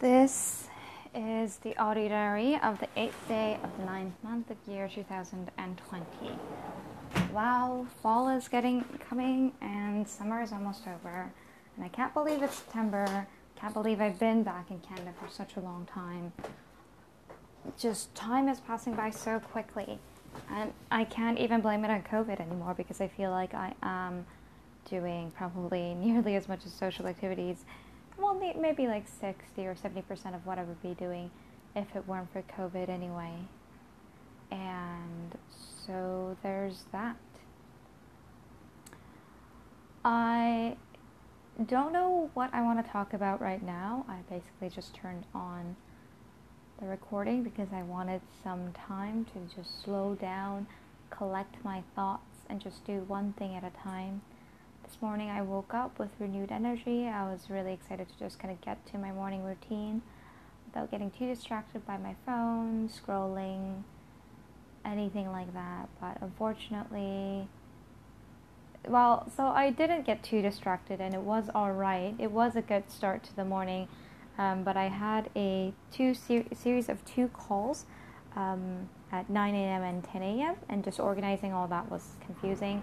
This is the audio diary of the eighth day of the ninth month of year 2020. Wow, fall is getting coming and summer is almost over. And I can't believe it's September. Can't believe I've been back in Canada for such a long time. Just time is passing by so quickly. And I can't even blame it on COVID anymore because I feel like I am doing probably nearly as much as social activities well, maybe like 60 or 70% of what I would be doing if it weren't for COVID anyway. And so there's that. I don't know what I want to talk about right now. I basically just turned on the recording because I wanted some time to just slow down, collect my thoughts, and just do one thing at a time this morning I woke up with renewed energy. I was really excited to just kind of get to my morning routine without getting too distracted by my phone, scrolling, anything like that. But unfortunately, well, so I didn't get too distracted and it was all right. It was a good start to the morning. Um, but I had a two ser- series of two calls um, at 9 a.m. and 10 a.m. and just organizing all that was confusing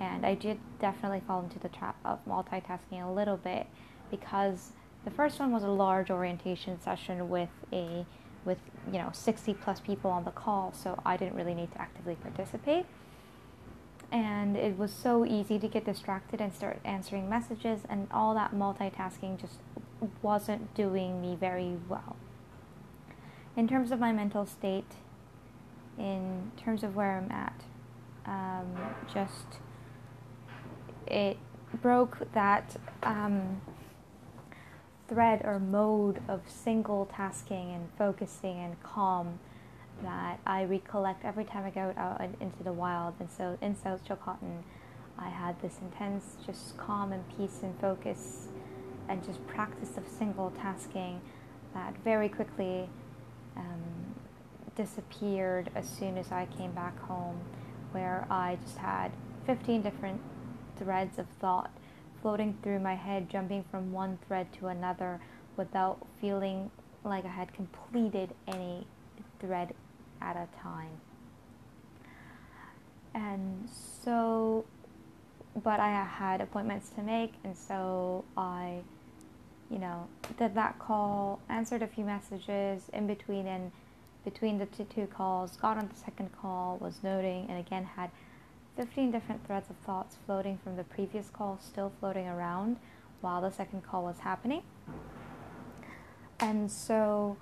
and I did definitely fall into the trap of multitasking a little bit because the first one was a large orientation session with a with you know 60 plus people on the call so I didn't really need to actively participate. And it was so easy to get distracted and start answering messages and all that multitasking just wasn't doing me very well. In terms of my mental state in terms of where I'm at um, just it broke that um, thread or mode of single tasking and focusing and calm that I recollect every time I go out into the wild. And so in South Chilcotin, I had this intense, just calm and peace and focus and just practice of single tasking that very quickly um, disappeared as soon as I came back home, where I just had 15 different threads of thought floating through my head, jumping from one thread to another without feeling like I had completed any thread at a time. And so, but I had appointments to make, and so I, you know, did that call, answered a few messages in between, and between the two calls, got on the second call, was noting, and again had 15 different threads of thoughts floating from the previous call still floating around while the second call was happening. And so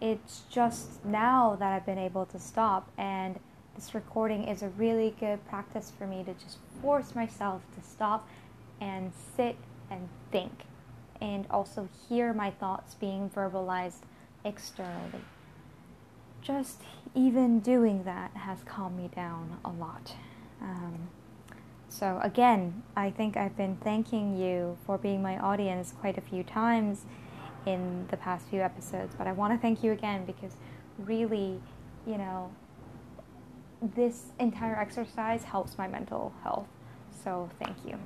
it's just now that I've been able to stop, and this recording is a really good practice for me to just force myself to stop and sit and think, and also hear my thoughts being verbalized externally. Just even doing that has calmed me down a lot. Um, so, again, I think I've been thanking you for being my audience quite a few times in the past few episodes, but I want to thank you again because really, you know, this entire exercise helps my mental health. So, thank you.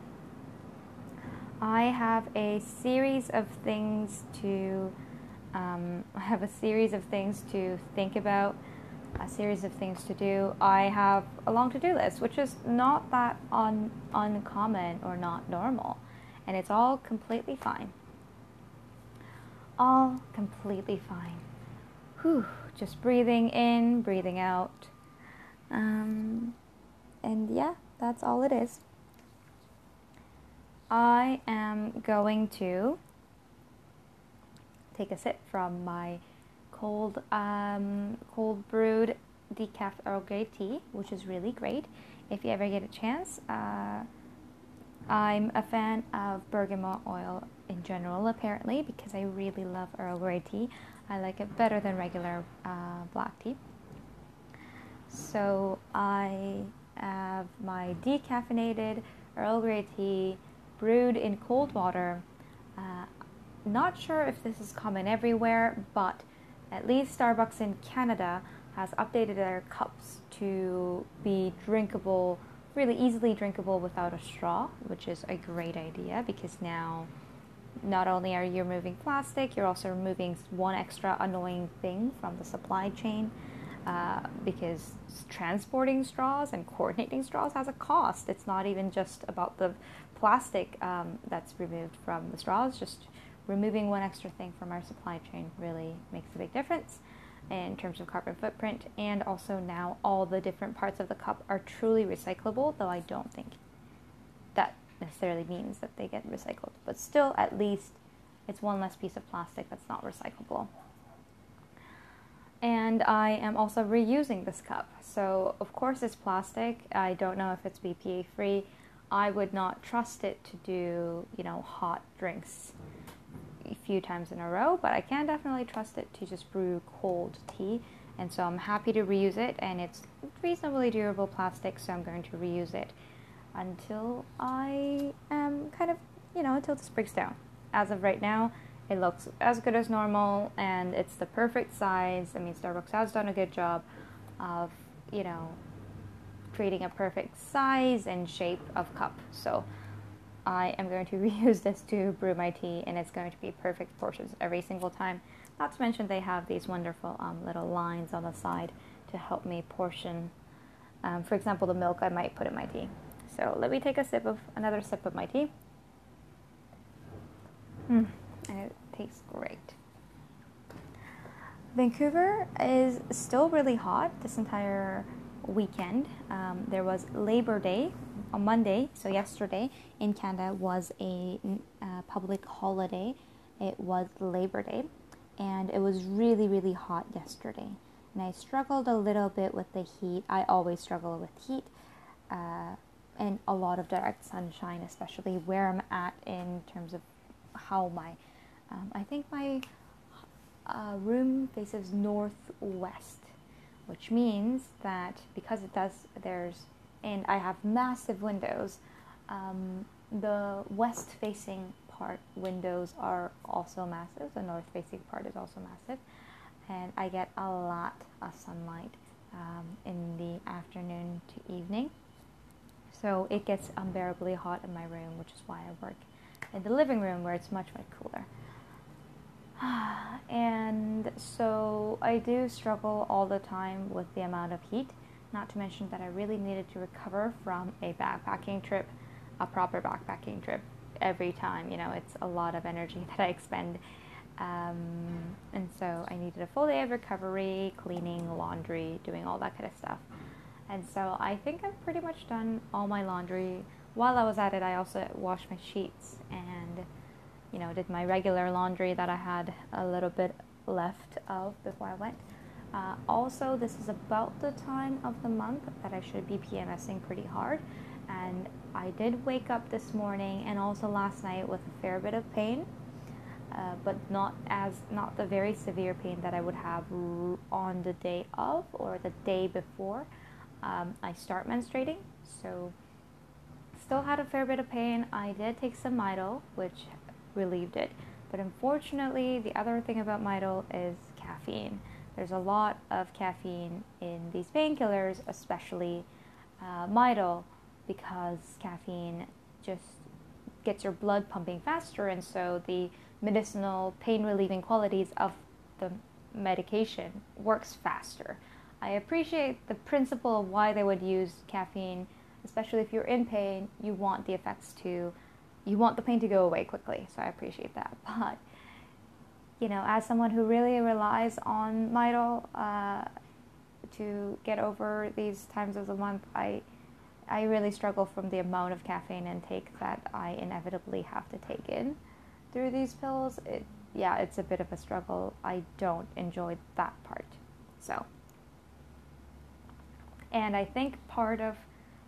I have a series of things to um, I have a series of things to think about a series of things to do. I have a long to do list, which is not that un- uncommon or not normal. And it's all completely fine. All completely fine. Whew, just breathing in, breathing out. Um, and yeah, that's all it is. I am going to take a sip from my cold um, cold brewed decaf Earl Grey tea, which is really great. If you ever get a chance, uh, I'm a fan of bergamot oil in general, apparently, because I really love Earl Grey tea. I like it better than regular uh, black tea. So I have my decaffeinated Earl Grey tea brewed in cold water. Uh, not sure if this is common everywhere, but at least Starbucks in Canada has updated their cups to be drinkable, really easily drinkable without a straw, which is a great idea because now not only are you removing plastic, you're also removing one extra annoying thing from the supply chain uh, because transporting straws and coordinating straws has a cost. It's not even just about the plastic um, that's removed from the straws, just removing one extra thing from our supply chain really makes a big difference in terms of carbon footprint. And also, now all the different parts of the cup are truly recyclable, though I don't think that necessarily means that they get recycled. But still, at least it's one less piece of plastic that's not recyclable. And I am also reusing this cup. So, of course, it's plastic. I don't know if it's BPA free. I would not trust it to do, you know, hot drinks few times in a row, but I can definitely trust it to just brew cold tea. And so I'm happy to reuse it, and it's reasonably durable plastic, so I'm going to reuse it until I am kind of, you know, until this breaks down. As of right now, it looks as good as normal and it's the perfect size. I mean, Starbucks has done a good job of, you know, creating a perfect size and shape of cup. So I am going to reuse this to brew my tea and it's going to be perfect portions every single time. Not to mention they have these wonderful um, little lines on the side to help me portion. Um, for example, the milk I might put in my tea. So let me take a sip of another sip of my tea. Mm, and it tastes great. Vancouver is still really hot this entire weekend. Um, there was Labor Day on Monday, so yesterday in Canada was a uh, public holiday. It was Labor Day, and it was really, really hot yesterday. And I struggled a little bit with the heat. I always struggle with heat. Uh, and a lot of direct sunshine, especially where I'm at in terms of how my, um, I think my uh, room faces northwest, which means that because it does, there's, and I have massive windows, um, the west facing part windows are also massive, the north facing part is also massive, and I get a lot of sunlight um, in the afternoon to evening so it gets unbearably hot in my room, which is why I work in the living room where it's much, much cooler. and so I do struggle all the time with the amount of heat, not to mention that I really needed to recover from a backpacking trip, a proper backpacking trip every time. You know, it's a lot of energy that I expend. Um, and so I needed a full day of recovery, cleaning, laundry, doing all that kind of stuff. And so I think I've pretty much done all my laundry. While I was at it, I also washed my sheets and, you know, did my regular laundry that I had a little bit left of before I went. Uh, also, this is about the time of the month that I should be PMSing pretty hard. And I did wake up this morning and also last night with a fair bit of pain, uh, but not as not the very severe pain that I would have on the day of or the day before um, I start menstruating. So still had a fair bit of pain. I did take some Midol, which relieved it. But unfortunately, the other thing about Midol is caffeine. There's a lot of caffeine in these painkillers, especially uh, Midol, because caffeine just gets your blood pumping faster, and so the medicinal pain relieving qualities of the medication works faster. I appreciate the principle of why they would use caffeine, especially if you're in pain, you want the effects to, you want the pain to go away quickly. So I appreciate that. But, you know, as someone who really relies on Midol uh, to get over these times of the month, I, I really struggle from the amount of caffeine intake that I inevitably have to take in through these pills. It, yeah, it's a bit of a struggle. I don't enjoy that part. So. And I think part of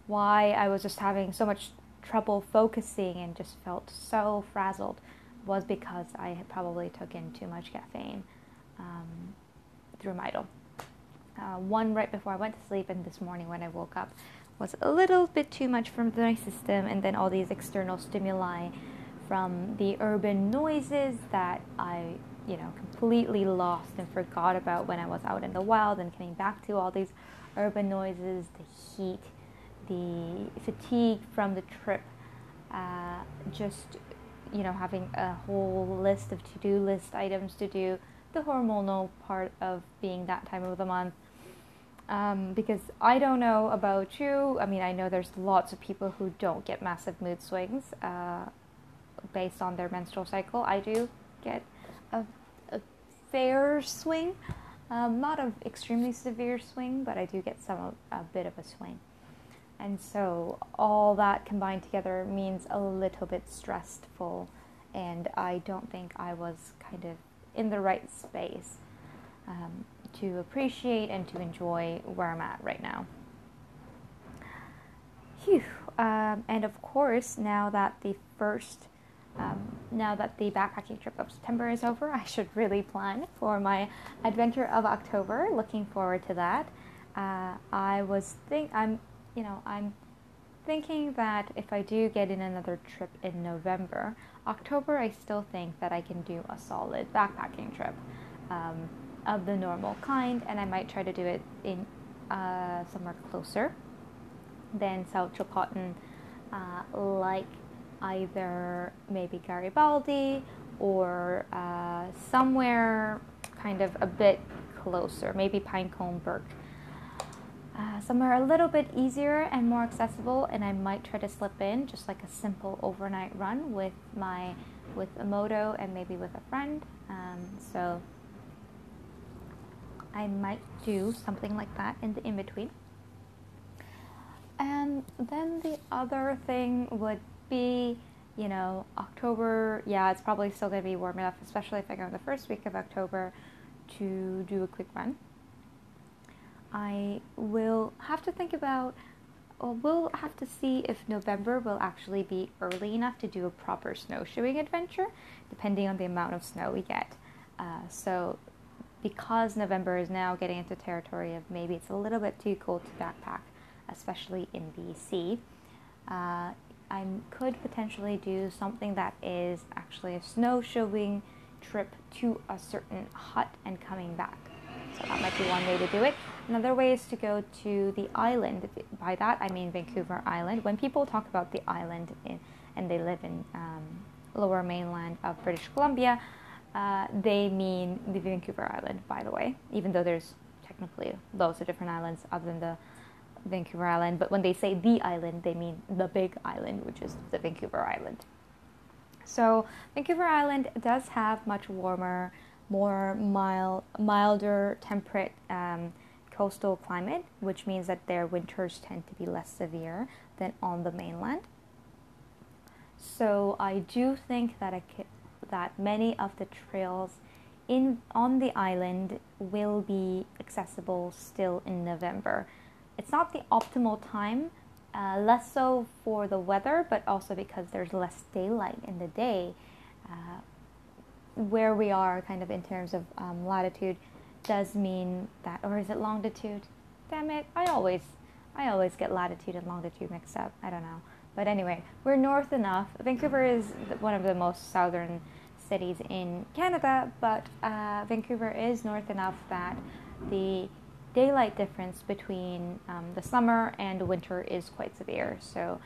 why I was just having so much trouble focusing and just felt so frazzled was because I had probably took in too much caffeine um, through Midol. Uh, one right before I went to sleep, and this morning when I woke up was a little bit too much from my system, and then all these external stimuli from the urban noises that I, you know, completely lost and forgot about when I was out in the wild, and coming back to all these urban noises, the heat, the fatigue from the trip, uh, just you know, having a whole list of to do list items to do, the hormonal part of being that time of the month. Um, because I don't know about you. I mean, I know there's lots of people who don't get massive mood swings uh, based on their menstrual cycle. I do get a, a fair swing, um, not an extremely severe swing, but I do get some a bit of a swing. And so all that combined together means a little bit stressful, and I don't think I was kind of in the right space um, to appreciate and to enjoy where I'm at right now. Phew. Um, and of course, now that the first, um, now that the backpacking trip of September is over, I should really plan for my adventure of October. Looking forward to that. Uh, I was think I'm, you know, I'm thinking that if I do get in another trip in November, October, I still think that I can do a solid backpacking trip um, of the normal kind, and I might try to do it in uh, somewhere closer than South Chilcotin, uh, like either maybe Garibaldi or uh, somewhere kind of a bit closer, maybe Pinecone Burke uh, somewhere a little bit easier and more accessible and I might try to slip in just like a simple overnight run with my with a moto and maybe with a friend. Um, so I might do something like that in the in between and then the other thing would be you know October yeah it's probably still going to be warm enough especially if I go in the first week of October to do a quick run I will have to think about, or we'll have to see if November will actually be early enough to do a proper snowshoeing adventure, depending on the amount of snow we get. Uh, so, because November is now getting into territory of maybe it's a little bit too cold to backpack, especially in BC, uh, I could potentially do something that is actually a snowshoeing trip to a certain hut and coming back. So that might be one way to do it. Another way is to go to the island. By that I mean Vancouver Island. When people talk about the island in, and they live in um, lower mainland of British Columbia, uh, they mean the Vancouver Island, by the way, even though there's technically loads of different islands other than the Vancouver Island. But when they say the island, they mean the big island, which is the Vancouver Island. So, Vancouver Island does have much warmer more mild, milder, temperate um, coastal climate, which means that their winters tend to be less severe than on the mainland. So I do think that that many of the trails in on the island will be accessible still in November. It's not the optimal time, uh, less so for the weather, but also because there's less daylight in the day. Uh, where we are kind of in terms of um, latitude does mean that or is it longitude? Damn it i always i always get latitude and longitude mixed up. I don't know. But anyway we're north enough. Vancouver is one of the most southern cities in canada but uh, vancouver is north enough that the daylight difference between um, the summer and winter is quite severe. So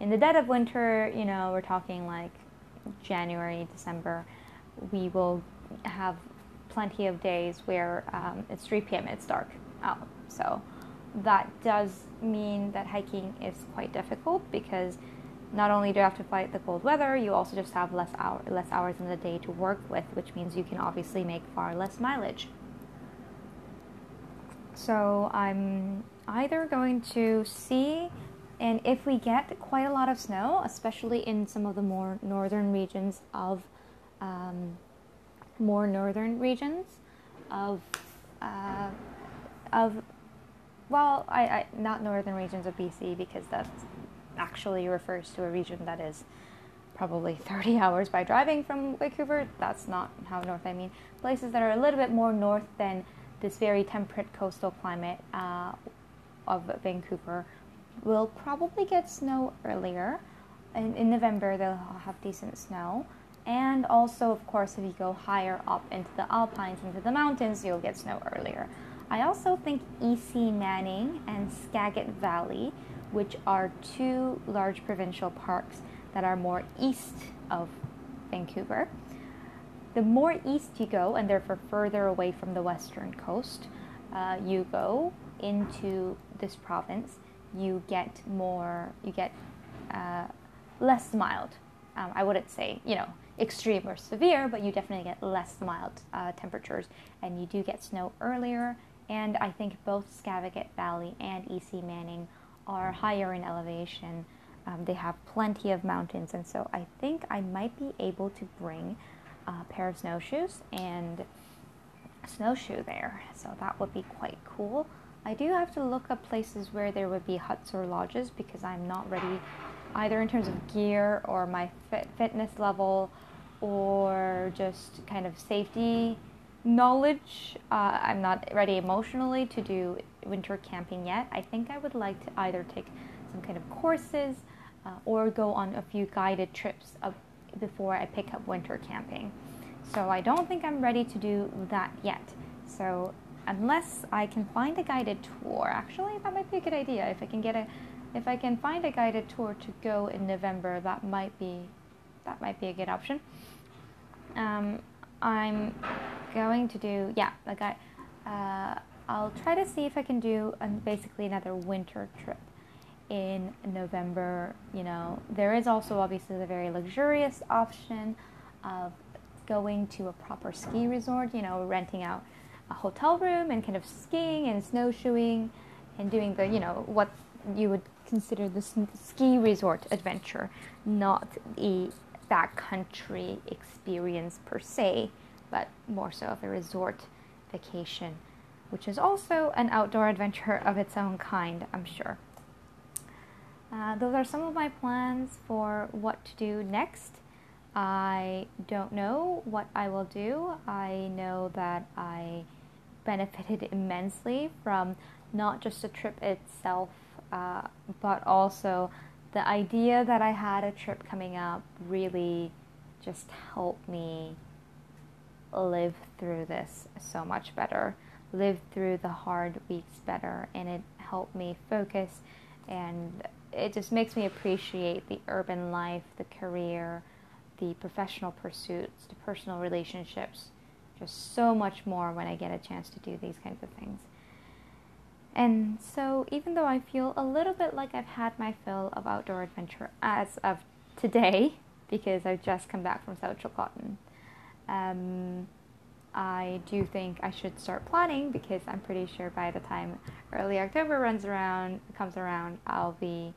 in the dead of winter you know we're talking like january december we will have plenty of days where um, it's 3 p.m. it's dark out. So that does mean that hiking is quite difficult because not only do you have to fight the cold weather, you also just have less hour less hours in the day to work with, which means you can obviously make far less mileage. So I'm either going to see and if we get quite a lot of snow, especially in some of the more northern regions of um, more northern regions of uh, of well, I, I not northern regions of BC because that actually refers to a region that is probably 30 hours by driving from Vancouver. That's not how north I mean. Places that are a little bit more north than this very temperate coastal climate uh, of Vancouver will probably get snow earlier. In, in November, they'll have decent snow. And also, of course, if you go higher up into the Alpines, into the mountains, you'll get snow earlier. I also think EC Manning and Skagit Valley, which are two large provincial parks that are more east of Vancouver. The more east you go, and therefore further away from the western coast, uh, you go into this province, you get more, you get uh, less mild. Um, I wouldn't say, you know, extreme or severe, but you definitely get less mild uh, temperatures, and you do get snow earlier. And I think both Skagit Valley and EC Manning are higher in elevation. Um, they have plenty of mountains, and so I think I might be able to bring a pair of snowshoes and snowshoe there. So that would be quite cool. I do have to look up places where there would be huts or lodges because I'm not ready either in terms of gear or my fit- fitness level or just kind of safety knowledge. Uh, I'm not ready emotionally to do winter camping yet. I think I would like to either take some kind of courses uh, or go on a few guided trips before I pick up winter camping. So I don't think I'm ready to do that yet. So unless I can find a guided tour, actually that might be a good idea. If I can get a if I can find a guided tour to go in November, that might be that might be a good option. Um, I'm going to do yeah, like I uh, I'll try to see if I can do basically another winter trip in November. You know, there is also obviously the very luxurious option of going to a proper ski resort. You know, renting out a hotel room and kind of skiing and snowshoeing and doing the you know what you would consider the ski resort adventure, not a backcountry experience per se, but more so of a resort vacation, which is also an outdoor adventure of its own kind, I'm sure. Uh, those are some of my plans for what to do next. I don't know what I will do. I know that I benefited immensely from not just the trip itself uh, but also the idea that I had a trip coming up really just helped me live through this so much better, live through the hard weeks better, and it helped me focus and it just makes me appreciate the urban life, the career, the professional pursuits, the personal relationships, just so much more when I get a chance to do these kinds of things. And so, even though I feel a little bit like I've had my fill of outdoor adventure as of today, because I've just come back from South Chilcotin, um, I do think I should start planning because I'm pretty sure by the time early October runs around, comes around, I'll be,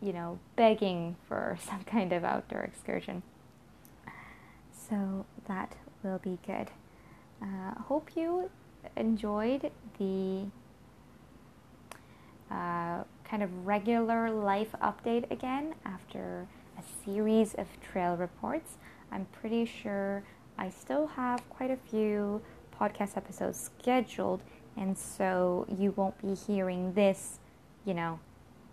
you know, begging for some kind of outdoor excursion. So that will be good. Uh, hope you enjoyed the uh, kind of regular life update again after a series of trail reports. I'm pretty sure I still have quite a few podcast episodes scheduled, and so you won't be hearing this, you know,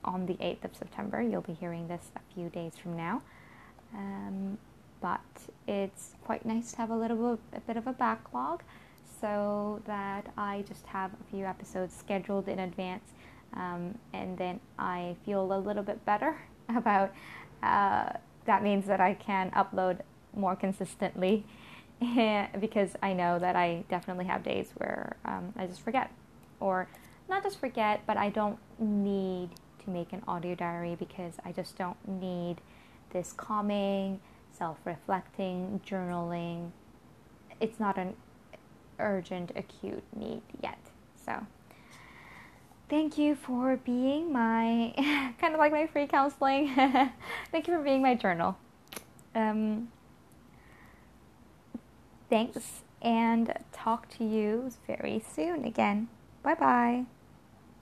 on the 8th of September. You'll be hearing this a few days from now. Um, but it's quite nice to have a little bit, a bit of a backlog so that I just have a few episodes scheduled in advance um, and then I feel a little bit better about uh, that means that I can upload more consistently because I know that I definitely have days where um, I just forget or not just forget but I don't need to make an audio diary because I just don't need this calming self-reflecting journaling. It's not an urgent acute need yet. So thank you for being my kind of like my free counseling. thank you for being my journal. Um, thanks, and talk to you very soon again. Bye bye.